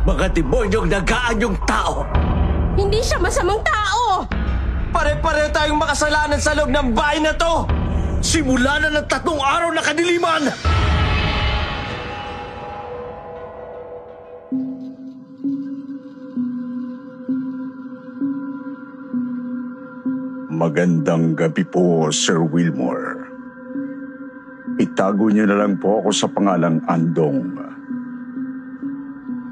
Mga demonyong nagaan yung tao. Hindi siya masamang tao! Pare-pare tayong makasalanan sa loob ng bahay na to! Simula na ng tatlong araw na kadiliman! Magandang gabi po, Sir Wilmore. Itago niyo na lang po ako sa pangalang Andong. Andong.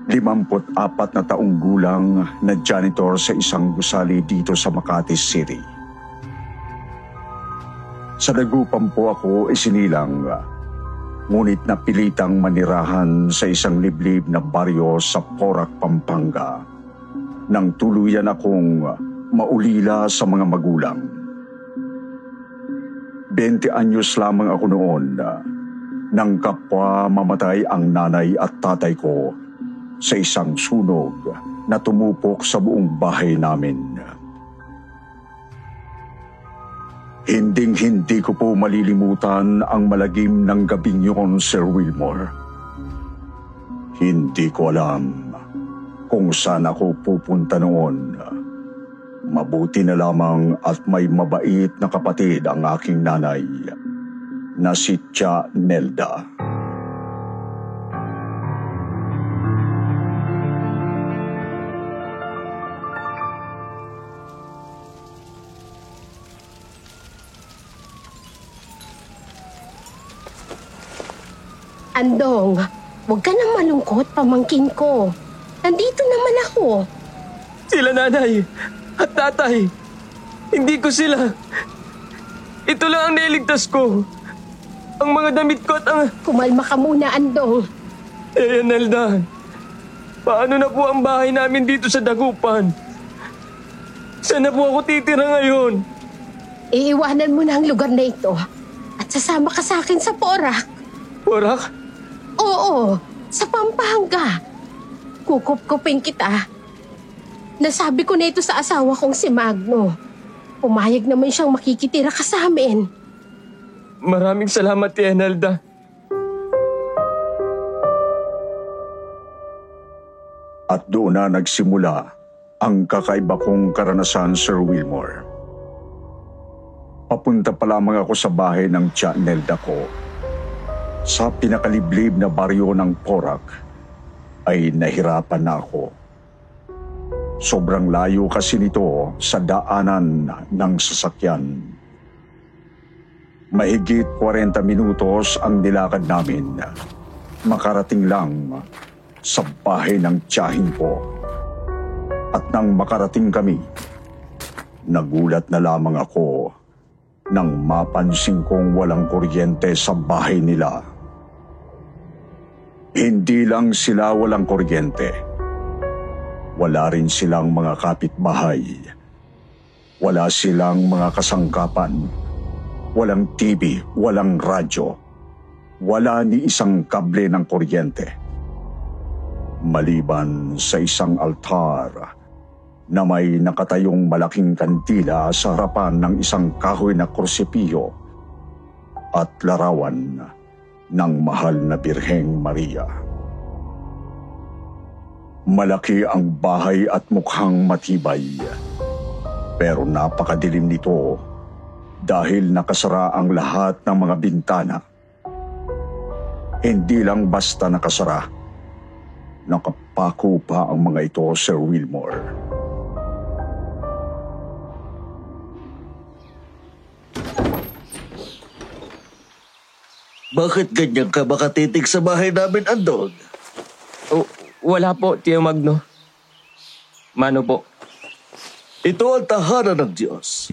54 na taong gulang na janitor sa isang gusali dito sa Makati City. Sa dagupan po ako isinilang, ngunit napilitang manirahan sa isang liblib na baryo sa Porac, Pampanga. Nang tuluyan akong maulila sa mga magulang. 20 anyos lamang ako noon nang kapwa mamatay ang nanay at tatay ko sa isang sunog na tumupok sa buong bahay namin. Hinding-hindi ko po malilimutan ang malagim ng gabing yun, Sir Wilmore. Hindi ko alam kung saan ako pupunta noon. Mabuti na lamang at may mabait na kapatid ang aking nanay na si Tia Nelda. Andong, huwag ka nang malungkot, pamangkin ko. Nandito naman ako. Sila nanay at tatay. Hindi ko sila. Ito lang ang nailigtas ko. Ang mga damit ko at ang... Kumalma ka muna, Andong. Eh, Nelda. Paano na po ang bahay namin dito sa Dagupan? Saan na po ako titira ngayon? Iiwanan mo na ang lugar na ito at sasama ka sa akin sa Porak. Warak? Oo, sa Pampanga. Kukup-kupin kita. Nasabi ko na ito sa asawa kong si Magno. Pumayag naman siyang makikitira ka sa amin. Maraming salamat, Tia Nelda. At doon na nagsimula ang kakaiba kong karanasan, Sir Wilmore. Papunta pa lamang ako sa bahay ng Tia Nelda ko. Sa pinakaliblib na baryo ng Porac ay nahirapan na ako. Sobrang layo kasi nito sa daanan ng sasakyan. Mahigit 40 minutos ang nilakad namin. Makarating lang sa bahay ng tiyahin ko. At nang makarating kami, nagulat na lamang ako nang mapansin kong walang kuryente sa bahay nila. Hindi lang sila walang kuryente. Wala rin silang mga kapitbahay. Wala silang mga kasangkapan. Walang TV, walang radyo. Wala ni isang kable ng kuryente. Maliban sa isang altar na may nakatayong malaking kandila sa harapan ng isang kahoy na krusipiyo at larawan ng mahal na Birheng Maria. Malaki ang bahay at mukhang matibay. Pero napakadilim nito dahil nakasara ang lahat ng mga bintana. Hindi lang basta nakasara, nakapako pa ang mga ito, Sir Wilmore. Bakit ganyan ka makatitig sa bahay namin, Andon? Oh, wala po, Tio Magno. Mano po? Ito ang tahanan ng Diyos.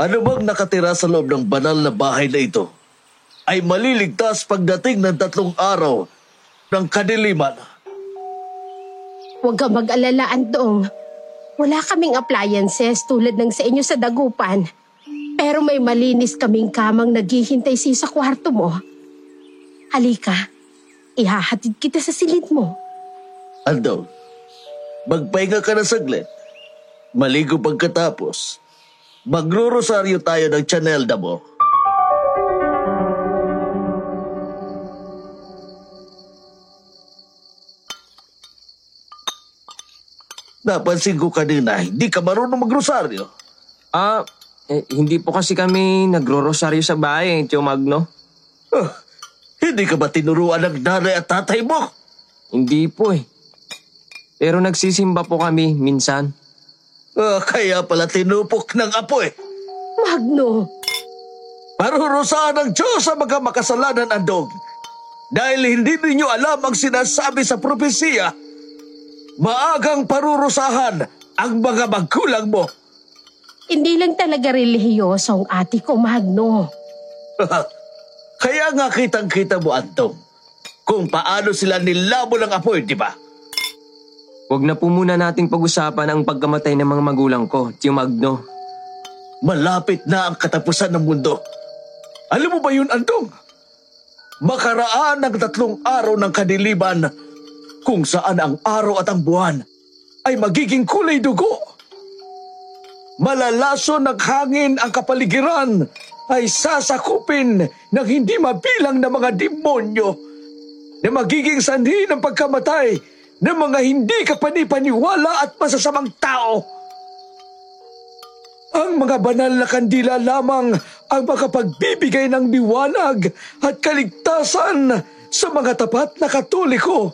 Ano bang nakatira sa loob ng banal na bahay na ito? ay maliligtas pagdating ng tatlong araw ng kadiliman. Huwag ka mag-alala, Andong. Wala kaming appliances tulad ng sa inyo sa dagupan. Pero may malinis kaming kamang naghihintay sa'yo sa kwarto mo. Halika, ihahatid kita sa silid mo. Andong, magpahinga ka na saglit. Maligo pagkatapos. Magro-rosaryo tayo ng Chanelda mo. Napansin ko kanina, hindi ka marunong magrosaryo. Ah, eh, hindi po kasi kami nagro-rosaryo sa bahay, Tio Magno. Ah, hindi ka ba tinuruan ng nanay at tatay mo? Hindi po eh. Pero nagsisimba po kami minsan. Ah, kaya pala tinupok ng apo eh. Magno, Parurusahan ng Diyos sa mga makasalanan andog. Dahil hindi ninyo alam ang sinasabi sa propesiya, maagang parurusahan ang mga magkulang mo. Hindi lang talaga relihiyoso ang ate ko, Magno. Kaya nga kitang-kita mo, Antong, kung paano sila nilabo ng apoy, di ba? Huwag na po muna nating pag-usapan ang pagkamatay ng mga magulang ko, Tio Magno. Malapit na ang katapusan ng mundo. Alam mo ba yun, Antong? Makaraan ng tatlong araw ng kadiliban kung saan ang araw at ang buwan ay magiging kulay dugo. Malalaso ng hangin ang kapaligiran ay sasakupin ng hindi mabilang na mga demonyo na magiging sanhi ng pagkamatay ng mga hindi kapanipaniwala at masasamang tao. Ang mga banal na kandila lamang ang makapagbibigay ng liwanag at kaligtasan sa mga tapat na katoliko.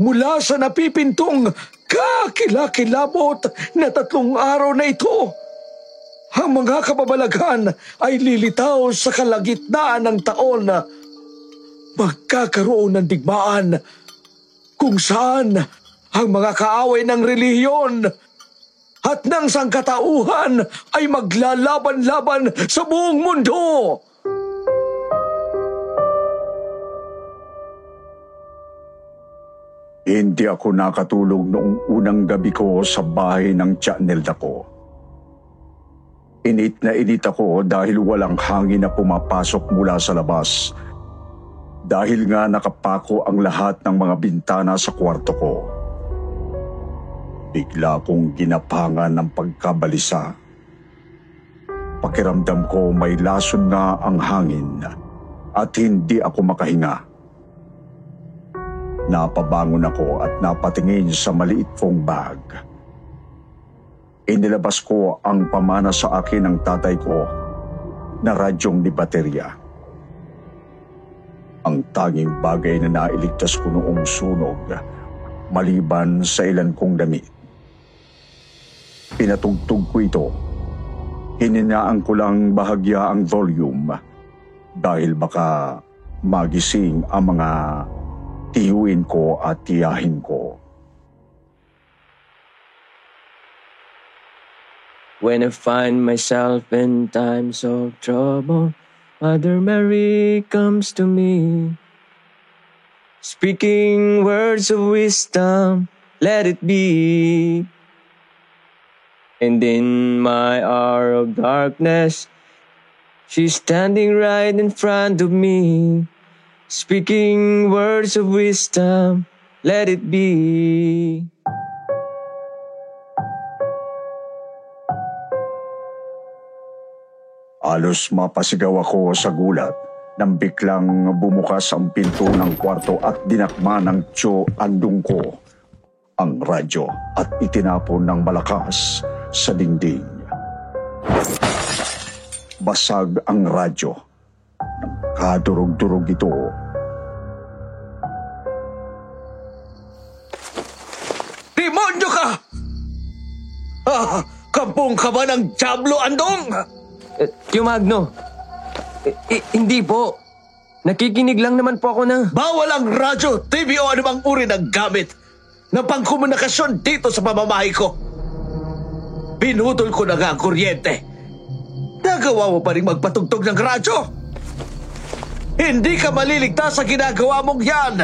Mula sa napipintong kakilakilabot na tatlong araw na ito, ang mga kababalaghan ay lilitaw sa kalagitnaan ng taon. Magkakaroon ng digmaan kung saan ang mga kaaway ng relihiyon at ng sangkatauhan ay maglalaban-laban sa buong mundo. Hindi ako nakatulog noong unang gabi ko sa bahay ng Chanelda ko. Init na init ako dahil walang hangin na pumapasok mula sa labas. Dahil nga nakapako ang lahat ng mga bintana sa kwarto ko. Bigla kong ginapangan ng pagkabalisa. Pakiramdam ko may lason nga ang hangin at hindi ako makahinga. Napabangon ako at napatingin sa maliit kong bag. Inilabas ko ang pamana sa akin ng tatay ko na radyong ni baterya. Ang tanging bagay na nailigtas ko noong sunog maliban sa ilan kong damit. Pinatugtog ko ito. Hininaan ko lang bahagya ang volume dahil baka magising ang mga ko at tiyahin ko. When I find myself in times of trouble, Mother Mary comes to me. Speaking words of wisdom, let it be. And in my hour of darkness, she's standing right in front of me. Speaking words of wisdom, let it be. Alos mapasigaw ako sa gulat nang biglang bumukas ang pinto ng kwarto at dinakma ng tiyo andong ko ang radyo at itinapon ng malakas sa dingding. Basag ang radyo. Kadurog-durog ito. Demonyo ka! Ah, kampong ka ba ng Diablo, Andong? Eh, Tio Magno, eh, eh, hindi po. Nakikinig lang naman po ako na. Bawal ang radyo, TV o anumang uri ng gamit na pangkomunikasyon dito sa pamamahay ko. Pinutol ko na nga ang kuryente. Nagawa mo pa rin magpatugtog ng radyo. Hindi ka maliligtas sa ginagawa mong yan!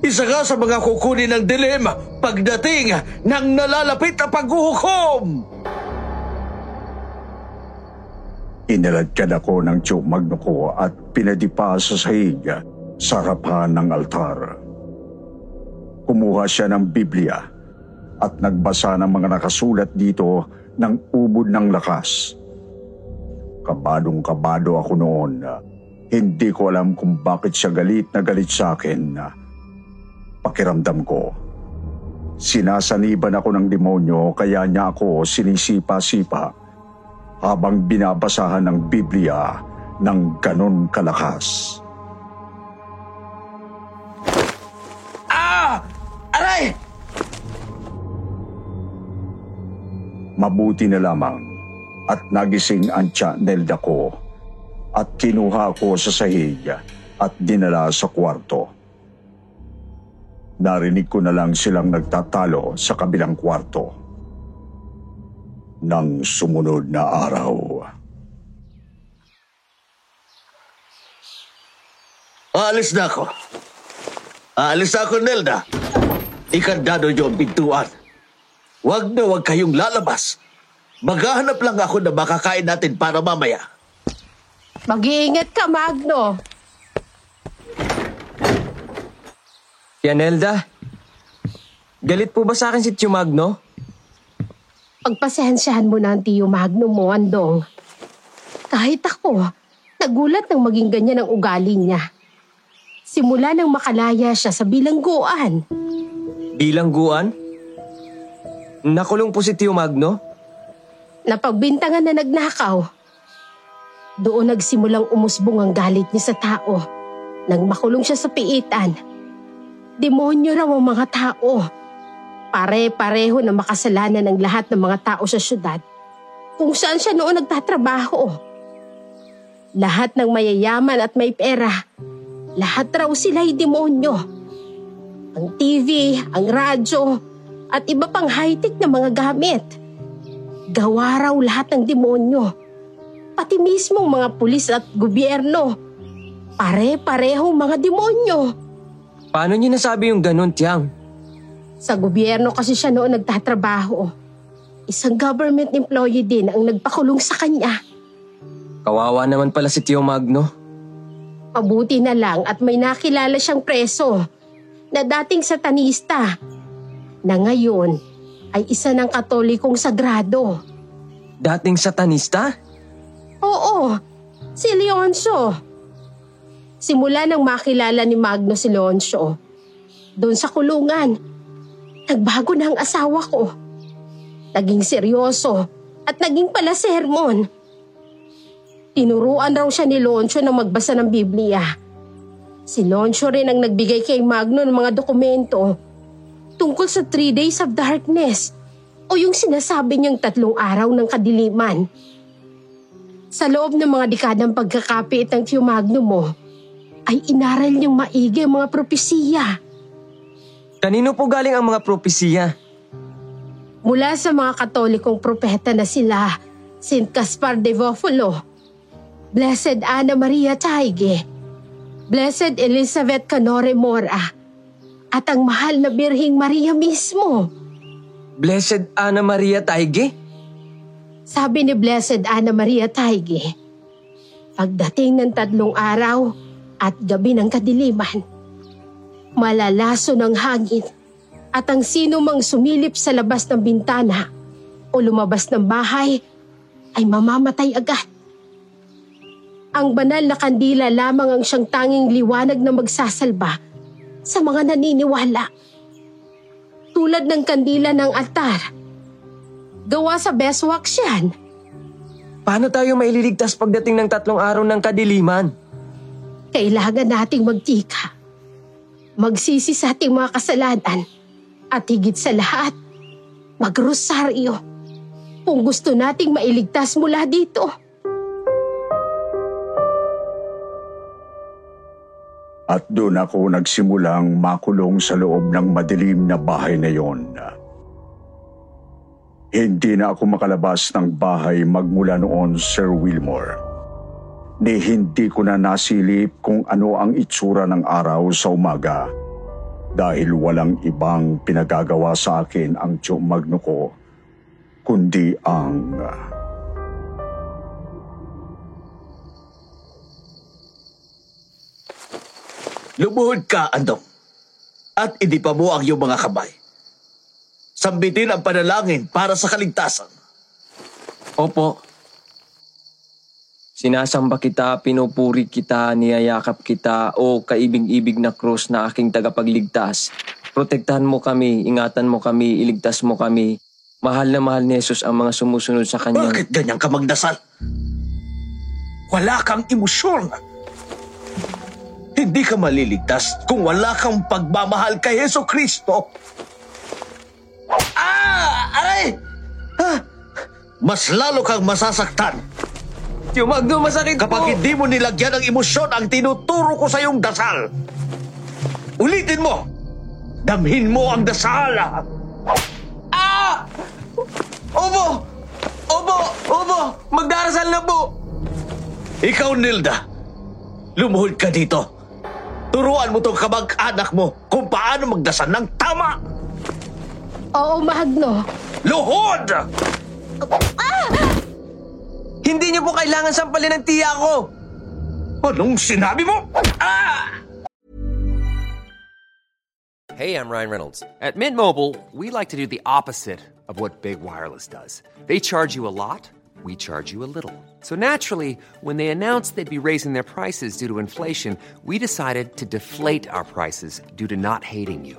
Isa ka sa mga kukunin ng dilim pagdating ng nalalapit na paghuhukom! Inaladkad ako ng tiyumagno ko at pinadipa sa sahig sa harapan ng altar. Kumuha siya ng Biblia at nagbasa ng mga nakasulat dito ng ubod ng lakas. Kabadong kabado ako noon. Hindi ko alam kung bakit siya galit na galit sa akin. Pakiramdam ko. Sinasaniban ako ng demonyo kaya niya ako sinisipa-sipa habang binabasahan ng Biblia ng ganon kalakas. Ah! Aray! Mabuti na lamang at nagising ang tiya Nelda ko at kinuha ko sa sahig at dinala sa kwarto. Narinig ko na lang silang nagtatalo sa kabilang kwarto ng sumunod na araw. Aalis na ako. Aalis na ako, Nelda. Ikandado niyo ang pintuan. Huwag na huwag kayong lalabas. Maghahanap lang ako na makakain natin para mamaya. Mag-iingat ka, Magno. Yanelda, galit po ba sa akin si Tio Magno? Pagpasensyahan mo na ang tiyo Magno mo, Andong. Kahit ako, nagulat nang maging ganyan ang ugali niya. Simula nang makalaya siya sa bilangguan. Bilangguan? Nakulong po si Tio Magno? Napagbintangan na nagnakaw. Doon nagsimulang umusbong ang galit niya sa tao. Nang makulong siya sa piitan. Demonyo raw ang mga tao. Pare-pareho na makasalanan ng lahat ng mga tao sa syudad kung saan siya noon nagtatrabaho. Lahat ng mayayaman at may pera, lahat raw sila'y demonyo. Ang TV, ang radyo, at iba pang high-tech na mga gamit. Gawa raw lahat ng demonyo. Pati mismong mga pulis at gobyerno. Pare-parehong mga demonyo. Paano niyo nasabi yung ganun, Tiang? Sa gobyerno kasi siya noon nagtatrabaho. Isang government employee din ang nagpakulong sa kanya. Kawawa naman pala si Tio Magno. Mabuti na lang at may nakilala siyang preso na dating satanista na ngayon ay isa ng katolikong sagrado. Dating satanista? Oo, si Leoncio. Simula nang makilala ni Magno si Leoncio, doon sa kulungan, nagbago na ang asawa ko. Naging seryoso at naging pala sermon. Tinuruan raw siya ni Leoncio na magbasa ng Biblia. Si Leoncio rin ang nagbigay kay Magno ng mga dokumento tungkol sa Three Days of Darkness o yung sinasabi niyang tatlong araw ng kadiliman. Sa loob ng mga dekadang pagkakapit ng Tio Magno mo, ay inaral niyang maigi ang mga propesiya. Kanino po galing ang mga propesiya? Mula sa mga katolikong propeta na sila, St. Caspar de Vofolo, Blessed Anna Maria Taige, Blessed Elizabeth Canore Mora, at ang mahal na Birhing Maria mismo. Blessed Anna Maria Taige? Sabi ni Blessed Anna Maria Taige, pagdating ng tatlong araw at gabi ng kadiliman, malalaso ng hangin at ang sino mang sumilip sa labas ng bintana o lumabas ng bahay ay mamamatay agad. Ang banal na kandila lamang ang siyang tanging liwanag na magsasalba sa mga naniniwala. Tulad ng kandila ng altar. Gawa sa beeswax yan. Paano tayo maililigtas pagdating ng tatlong araw ng kadiliman? Kailangan nating magtika. Magsisi sa ating mga kasalanan. At higit sa lahat, magrosaryo. Kung gusto nating mailigtas mula dito. At doon ako nagsimulang makulong sa loob ng madilim na bahay na yon. Hindi na ako makalabas ng bahay magmula noon, Sir Wilmore. ni hindi ko na nasilip kung ano ang itsura ng araw sa umaga dahil walang ibang pinagagawa sa akin ang Diyo Magno ko kundi ang Lumuhod ka, Andong. At idipa mo ang iyong mga kamay. Sambitin ang panalangin para sa kaligtasan. Opo. Sinasamba kita, pinupuri kita, niyayakap kita, o kaibig-ibig na krus na aking tagapagligtas. Protektahan mo kami, ingatan mo kami, iligtas mo kami. Mahal na mahal ni Jesus ang mga sumusunod sa kanyang... Bakit ganyan ka magdasal? Wala kang emosyon. Hindi ka maliligtas kung wala kang pagmamahal kay Yeso Kristo. Ah! Aray! Ah! Mas lalo kang masasaktan Tio Magno, masakit kapag po! hindi mo nilagyan ng emosyon ang tinuturo ko sa iyong dasal. Ulitin mo! Damhin mo ang dasal! Ah! Opo! Opo! Opo! Magdarasal na po! Ikaw, Nilda, lumuhod ka dito. Turuan mo tong kamag-anak mo kung paano magdasal ng tama. Oo, Magno. Luhod! Hindi niyo po kailangan sampalin ng tiya ko! Anong sinabi mo? Ah! Hey, I'm Ryan Reynolds. At Mint Mobile, we like to do the opposite of what Big Wireless does. They charge you a lot, we charge you a little. So naturally, when they announced they'd be raising their prices due to inflation, we decided to deflate our prices due to not hating you.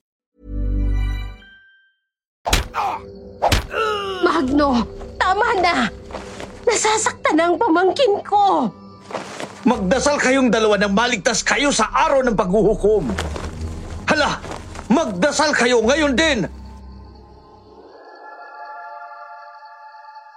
Magno, tama na. Nasasaktan ang pamangkin ko. Magdasal kayong dalawa nang maligtas kayo sa araw ng paghuhukom. Hala, magdasal kayo ngayon din.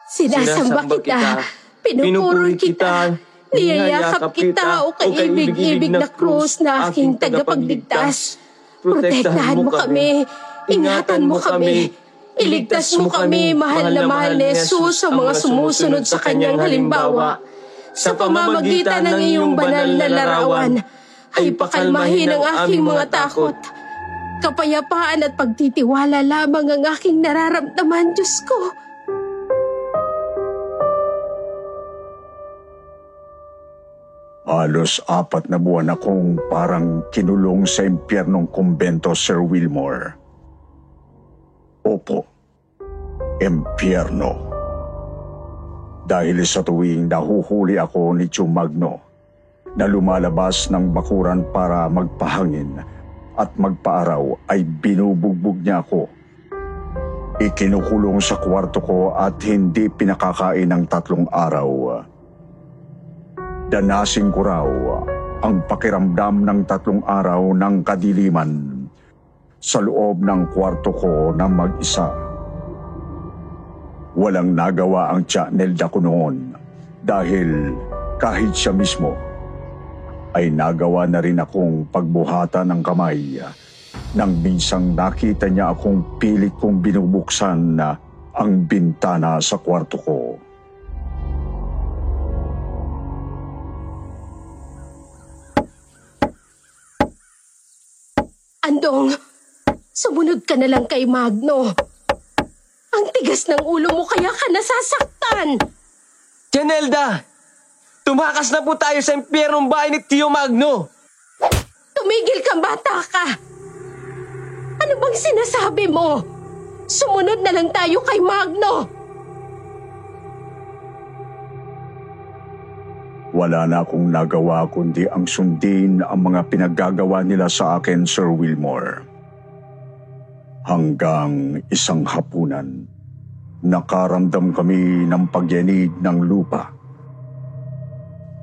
Sinasamba kita. Pinupuri kita. Niyayakap kita o kaibig-ibig na krus na aking tagapagligtas. Protektahan mo kami. Ingatan mo kami. Iligtas mo kami, mahal na mahal ni Jesus sa mga sumusunod sa kanyang halimbawa. Sa pamamagitan ng iyong banal na larawan, ay pakalmahin ang aking mga takot. Kapayapaan at pagtitiwala lamang ang aking nararamdaman, Diyos ko. Halos apat na buwan akong parang kinulong sa impyernong kumbento, Sir Wilmore. Opo, impyerno. Dahil sa tuwing nahuhuli ako ni Chumagno na lumalabas ng bakuran para magpahangin at magpaaraw ay binubugbog niya ako. Ikinukulong sa kwarto ko at hindi pinakakain ng tatlong araw. Danasin ko raw ang pakiramdam ng tatlong araw ng kadiliman sa loob ng kwarto ko na mag-isa. Walang nagawa ang Chanelda ko noon dahil kahit siya mismo ay nagawa na rin akong pagbuhata ng kamay nang binsang nakita niya akong pilit kong binubuksan ang bintana sa kwarto ko. Andong! Sumunod ka na lang kay Magno. Ang tigas ng ulo mo kaya ka nasasaktan. Janelda! Tumakas na po tayo sa impyernong bahay ni Tio Magno! Tumigil ka, bata ka. Ano bang sinasabi mo? Sumunod na lang tayo kay Magno. Wala na akong nagawa kundi ang sundin ang mga pinaggagawa nila sa akin, Sir Wilmore. Hanggang isang hapunan, nakaramdam kami ng pagyanig ng lupa.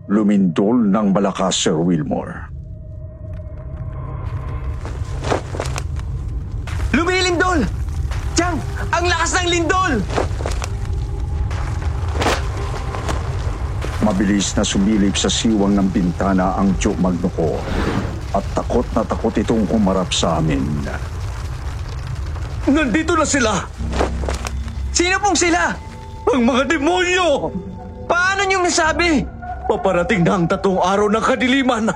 Lumindol ng malakas, Sir Wilmore. Lumilindol! Chang! Ang lakas ng lindol! Mabilis na sumilip sa siwang ng bintana ang Joe Magno ko at takot na takot itong humarap sa amin. Nandito na sila! Sino pong sila? Ang mga demonyo! Paano niyong nasabi? Paparating na ang tatong araw ng kadiliman!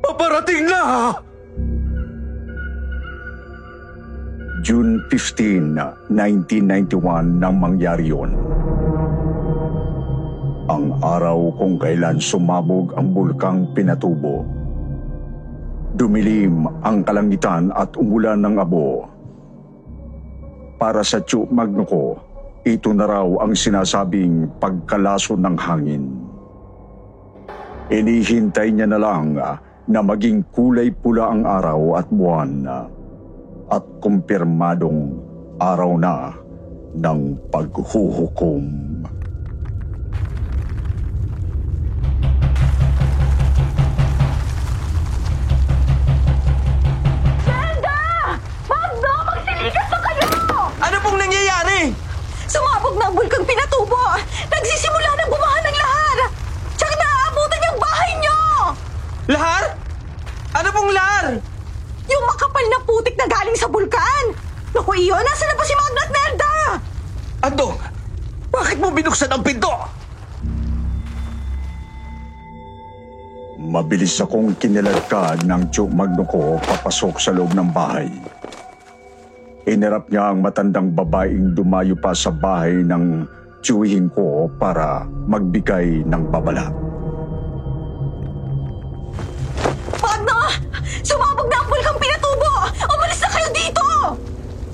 Paparating na! June 15, 1991 nang mangyari yun. Ang araw kung kailan sumabog ang bulkang Pinatubo. Dumilim ang kalangitan at umulan ng abo. Para sa Chu Magno ko, ito na raw ang sinasabing pagkalaso ng hangin. Inihintay niya na lang ah, na maging kulay pula ang araw at buwan ah, at kumpirmadong araw na ng paghuhukom. Sumabog na ang bulkang pinatubo! Nagsisimula ng bumahan ng lahar! Tsaka naaabutan yung bahay nyo! Lahar? Ano pong lahar? Yung makapal na putik na galing sa bulkan! Naku, iyo, nasa na ba si Magno at Nelda? Andong, bakit mo binuksan ang pinto? Mabilis akong kiniladkad ng Chu Magno ko papasok sa loob ng bahay. Inirap niya ang matandang babaeng dumayo pa sa bahay ng tiyuhin ko para magbigay ng babala. Magno! Sumabog na ang bulkang pinatubo! Umalis na kayo dito!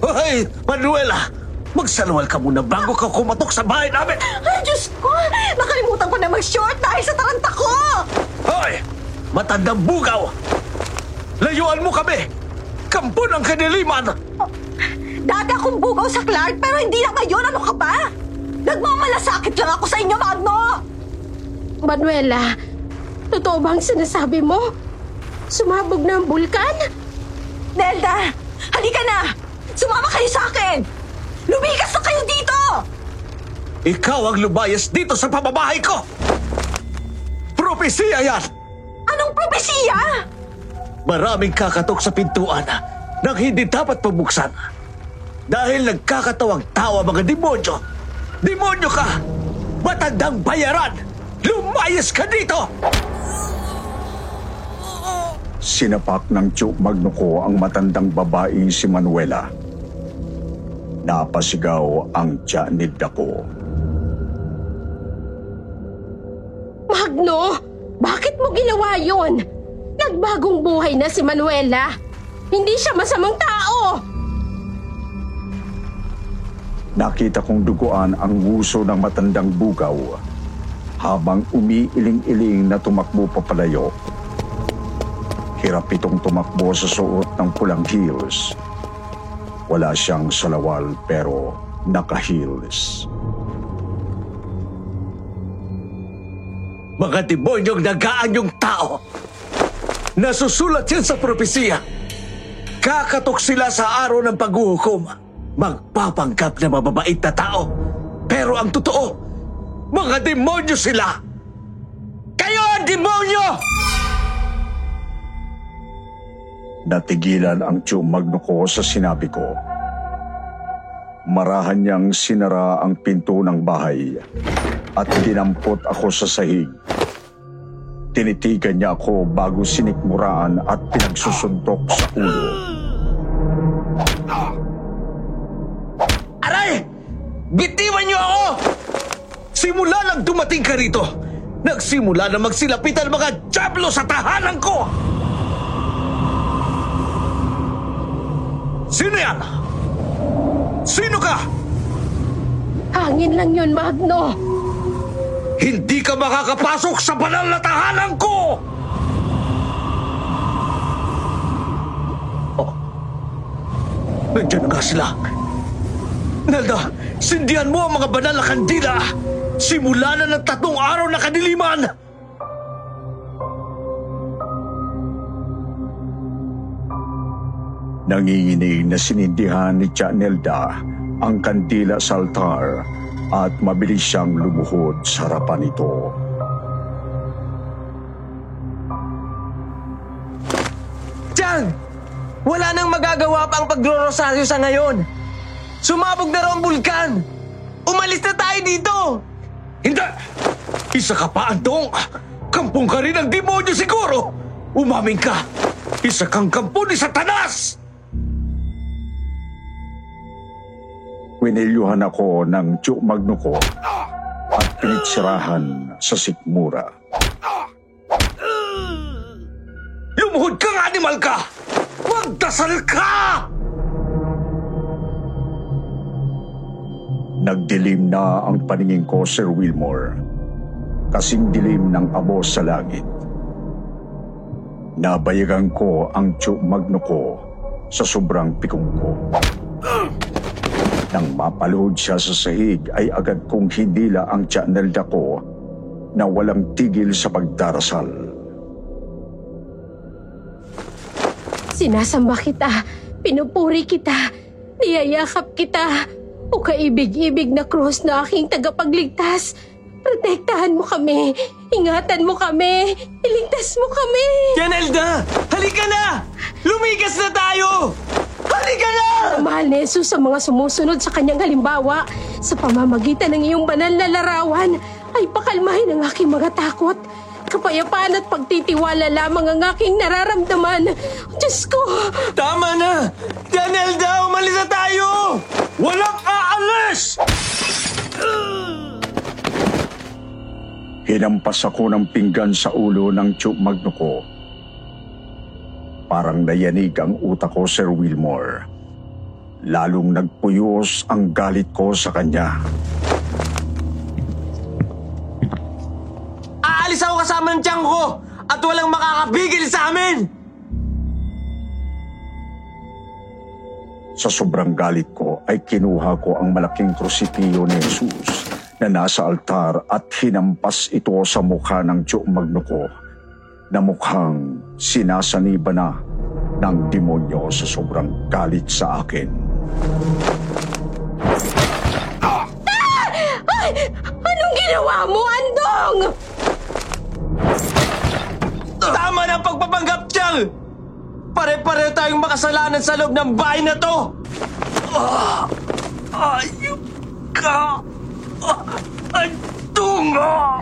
Hoy, Manuela! Magsaluwal ka muna bago ka kumatok sa bahay namin! Ay, Diyos ko! Nakalimutan ko na mag-short dahil sa taranta ko! Hoy! Matandang bugaw! Layuan mo kami! Kampo ng kaniliman! Dati akong bugaw sa Clark pero hindi na ngayon. Ano ka ba? Nagmamalasakit lang ako sa inyo, Magno! Manuela, totoo ba ang sinasabi mo? Sumabog na ang bulkan? Nelda! Halika na! Sumama kayo sa akin! Lumikas na kayo dito! Ikaw ang lumayas dito sa pamamahay ko! Propesiya yan! Anong propesiya? Maraming kakatok sa pintuan nang hindi dapat pabuksan. Dahil nagkakatawag tawa mga demonyo. Demonyo ka! Matandang bayaran! Lumayas ka dito! Sinapak ng Chu Magno ko ang matandang babaeng si Manuela. Napasigaw ang tiyanid ako. Magno, bakit mo ginawa yon? Nagbagong buhay na si Manuela. Hindi siya masamang tao. Nakita kong duguan ang nguso ng matandang bugaw habang umiiling-iling na tumakbo papalayo. Hirap itong tumakbo sa suot ng pulang heels. Wala siyang salawal pero naka-heels. Mga demonyong nagaan yung tao. Nasusulat yan sa propesiya. Kakatok sila sa araw ng paghuhukom. Magpapanggap na mababait na tao. Pero ang totoo, mga demonyo sila. Kayo ang demonyo! Natigilan ang Chu Magno ko sa sinabi ko. Marahan niyang sinara ang pinto ng bahay at dinampot ako sa sahig. Tinitigan niya ako bago sinikmuraan at pinagsusuntok sa ulo. Aray! Bitiwan niyo ako! Simula nang dumating ka rito, nagsimula na magsilapitan ang mga jablo sa tahanan ko! Sino yan? Sino ka? Hangin lang yun, Magno. Hindi ka makakapasok sa banal na tahanan ko! Oh. Nandiyan na nga sila. Nelda, sindihan mo ang mga banal na kandila. Simula na ng tatlong araw na kadiliman. Nanginginig na sinindihan ni Tia Nelda ang kandila sa altar at mabilis siyang lumuhod sa harapan nito. Chang! Wala nang magagawa pa ang pagro-rosaryo sa ngayon. Sumabog na raw ang bulkan. Umalis na tayo dito. Hindi! Isa ka pa, Antong! Kampong ka rin ng demonyo siguro! Umamin ka! Isa kang kampo ni Satanas! Winilyuhan ako ng Tiyo Magno ko at pinitsirahan sa sikmura. Lumuhod kang animal ka! Magdasal ka! Nagdilim na ang paningin ko, Sir Wilmore. Kasing dilim ng abo sa langit. Nabayagan ko ang Tiyo Magno ko sa sobrang pikong ko. Nang mapalood siya sa sahig ay agad kong hinila ang Nelda ko na walang tigil sa pagdarasal. Sinasamba kita, pinupuri kita, niyayakap kita. O kaibig-ibig na krus na aking tagapagligtas. Protektahan mo kami, ingatan mo kami, iligtas mo kami. Yanelda! Halika na! Lumigas na tayo! Halika na! Ang mahal ni Jesus sa mga sumusunod sa kanyang halimbawa sa pamamagitan ng iyong banal na larawan ay pakalmahin ang aking mga takot. Kapayapaan at pagtitiwala lamang ang aking nararamdaman. Diyos ko! Tama na! Yanelda, umalis na tayo! Walang aalis! Hinampas ako ng pinggan sa ulo ng Tiyo Magno ko. Parang nayanig ang utak ko, Sir Wilmore. Lalong nagpuyos ang galit ko sa kanya. Ng tiyang ko at walang makakabigil sa amin! Sa sobrang galit ko ay kinuha ko ang malaking krusipiyo ni Jesus na nasa altar at hinampas ito sa mukha ng Diyo Magno ko na mukhang sinasaniba na ng demonyo sa sobrang galit sa akin. Ay! Anong ginawa mo, Andong? Tama na ang pagpapanggap, Tiyang! Pare-pareho tayong makasalanan sa loob ng bahay na to! Ah, ayok ka! Ah, Antunga!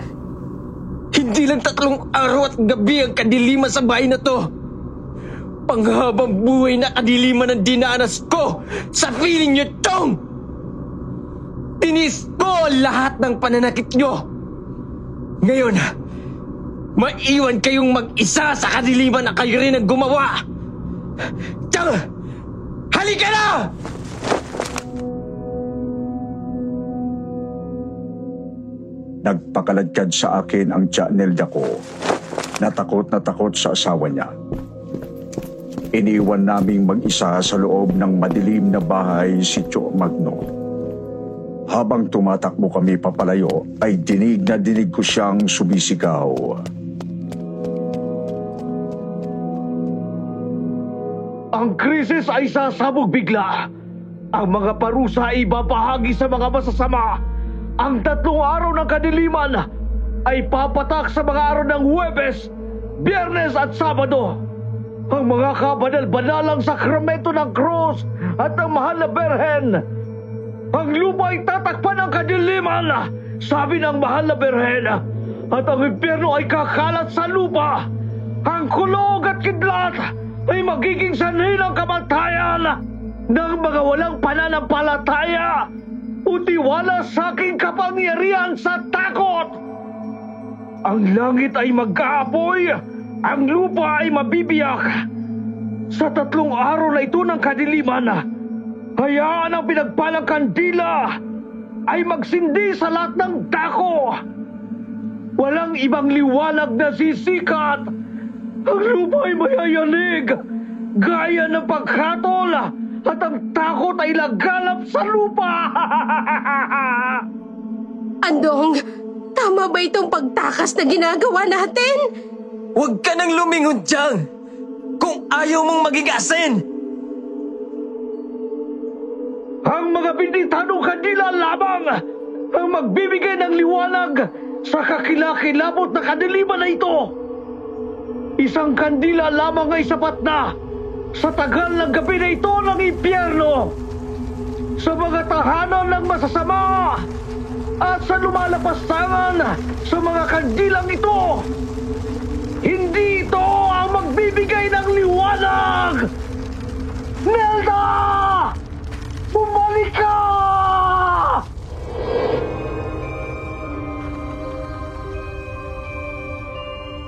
Hindi lang tatlong araw at gabi ang kadiliman sa bahay na to. Panghabang buhay na kadiliman ang dinanas ko sa feeling niyo, Tong! Tinis ko lahat ng pananakit niyo. Ngayon, maiwan kayong mag-isa sa kadiliman na kayo rin ang gumawa. Tiyang! Halika na! Nagpakaladkad sa akin ang Tia Nelda ko. Natakot na takot sa asawa niya. Iniwan naming mag-isa sa loob ng madilim na bahay si Tio Magno. Habang tumatakbo kami papalayo, ay dinig na dinig ko siyang sumisigaw. Ang krisis ay sasabog bigla. Ang mga parusa ay ibabahagi sa mga masasama. Ang tatlong araw ng kadiliman ay papatak sa mga araw ng Huwebes, Biyernes at Sabado. Ang mga kabanal-banalang sakramento ng krus at ng mahal na berhen. Ang lupa ay tatakpan ng kadiliman, sabi ng mahal na berhen. at ang impyerno ay kakalat sa lupa. Ang kulog at kidlat ay magiging sanhi ng kamatayan ng mga walang pananampalataya o tiwala sa aking kapangyarihan sa takot. Ang langit ay mag-aapoy, ang lupa ay mabibiyak. Sa tatlong araw na ito ng kadiliman, hayaan ang pinagpalang kandila ay magsindi sa lahat ng dako. Walang ibang liwanag na sisikat. Ang lupa ay mayayanig, gaya ng pagkatol, at ang takot ay lagalap sa lupa. Andong, tama ba itong pagtakas na ginagawa natin? Huwag ka nang lumingon dyan! Kung ayaw mong maging asin! Ang mga binitanong kandila lamang ang magbibigay ng liwanag sa kakilakilabot na kadiliman na ito. Isang kandila lamang ay sapat na sa tagal ng gabi na ito ng impyerno. Sa mga tahanan ng masasama at sa lumalapastangan sa mga kandilang ito. Hindi ito ang magbibigay ng liwanag! Nelda! Bumalik ka!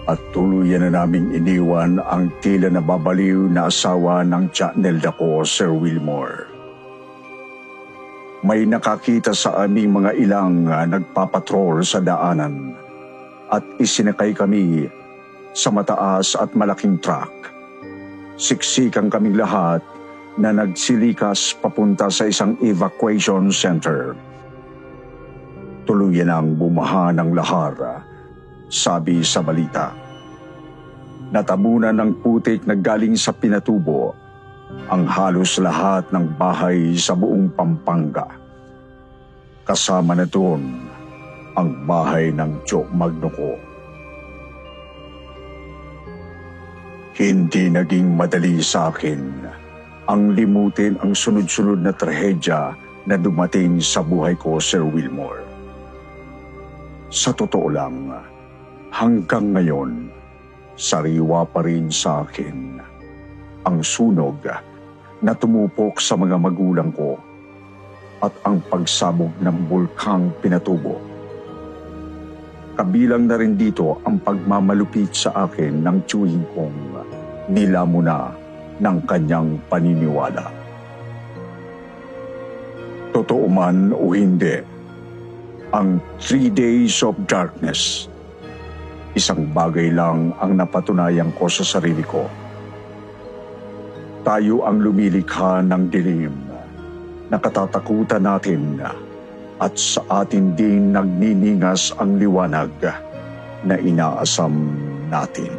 At tuluyan na naming iniwan ang tila nababaliw na asawa ng Nelda ko, Sir Wilmore. May nakakita sa aming mga ilang uh, nagpapatrol sa daanan at isinakay kami sa mataas at malaking truck. Siksikan kaming lahat na nagsilikas papunta sa isang evacuation center. Tuluyan ang bumaha ng lahar, sabi sa balita. Natabunan ng putik na galing sa pinatubo ang halos lahat ng bahay sa buong Pampanga. Kasama na doon ang bahay ng Joe Magnoco. Hindi naging madali sa akin ang limutin ang sunod-sunod na trahedya na dumating sa buhay ko, Sir Wilmore. Sa totoo lang, hanggang ngayon, sariwa pa rin sa akin ang sunog na tumupok sa mga magulang ko at ang pagsabog ng bulkang pinatubo. Kabilang na rin dito ang pagmamalupit sa akin ng tiyuhin kong nila muna ng kanyang paniniwala. Totoo man o hindi, ang three days of darkness, isang bagay lang ang napatunayan ko sa sarili ko. Tayo ang lumilikha ng dilim, nakatatakutan natin at sa atin din nagniningas ang liwanag na inaasam natin.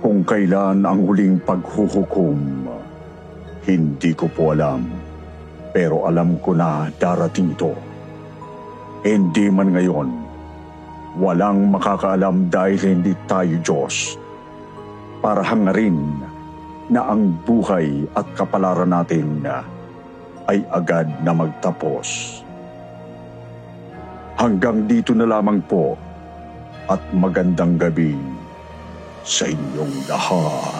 Kung kailan ang huling paghuhukom, hindi ko po alam. Pero alam ko na darating ito. Hindi man ngayon, walang makakaalam dahil hindi tayo Diyos. Para hangarin na ang buhay at kapalaran natin ay agad na magtapos. Hanggang dito na lamang po at magandang gabi sa inyong lahat.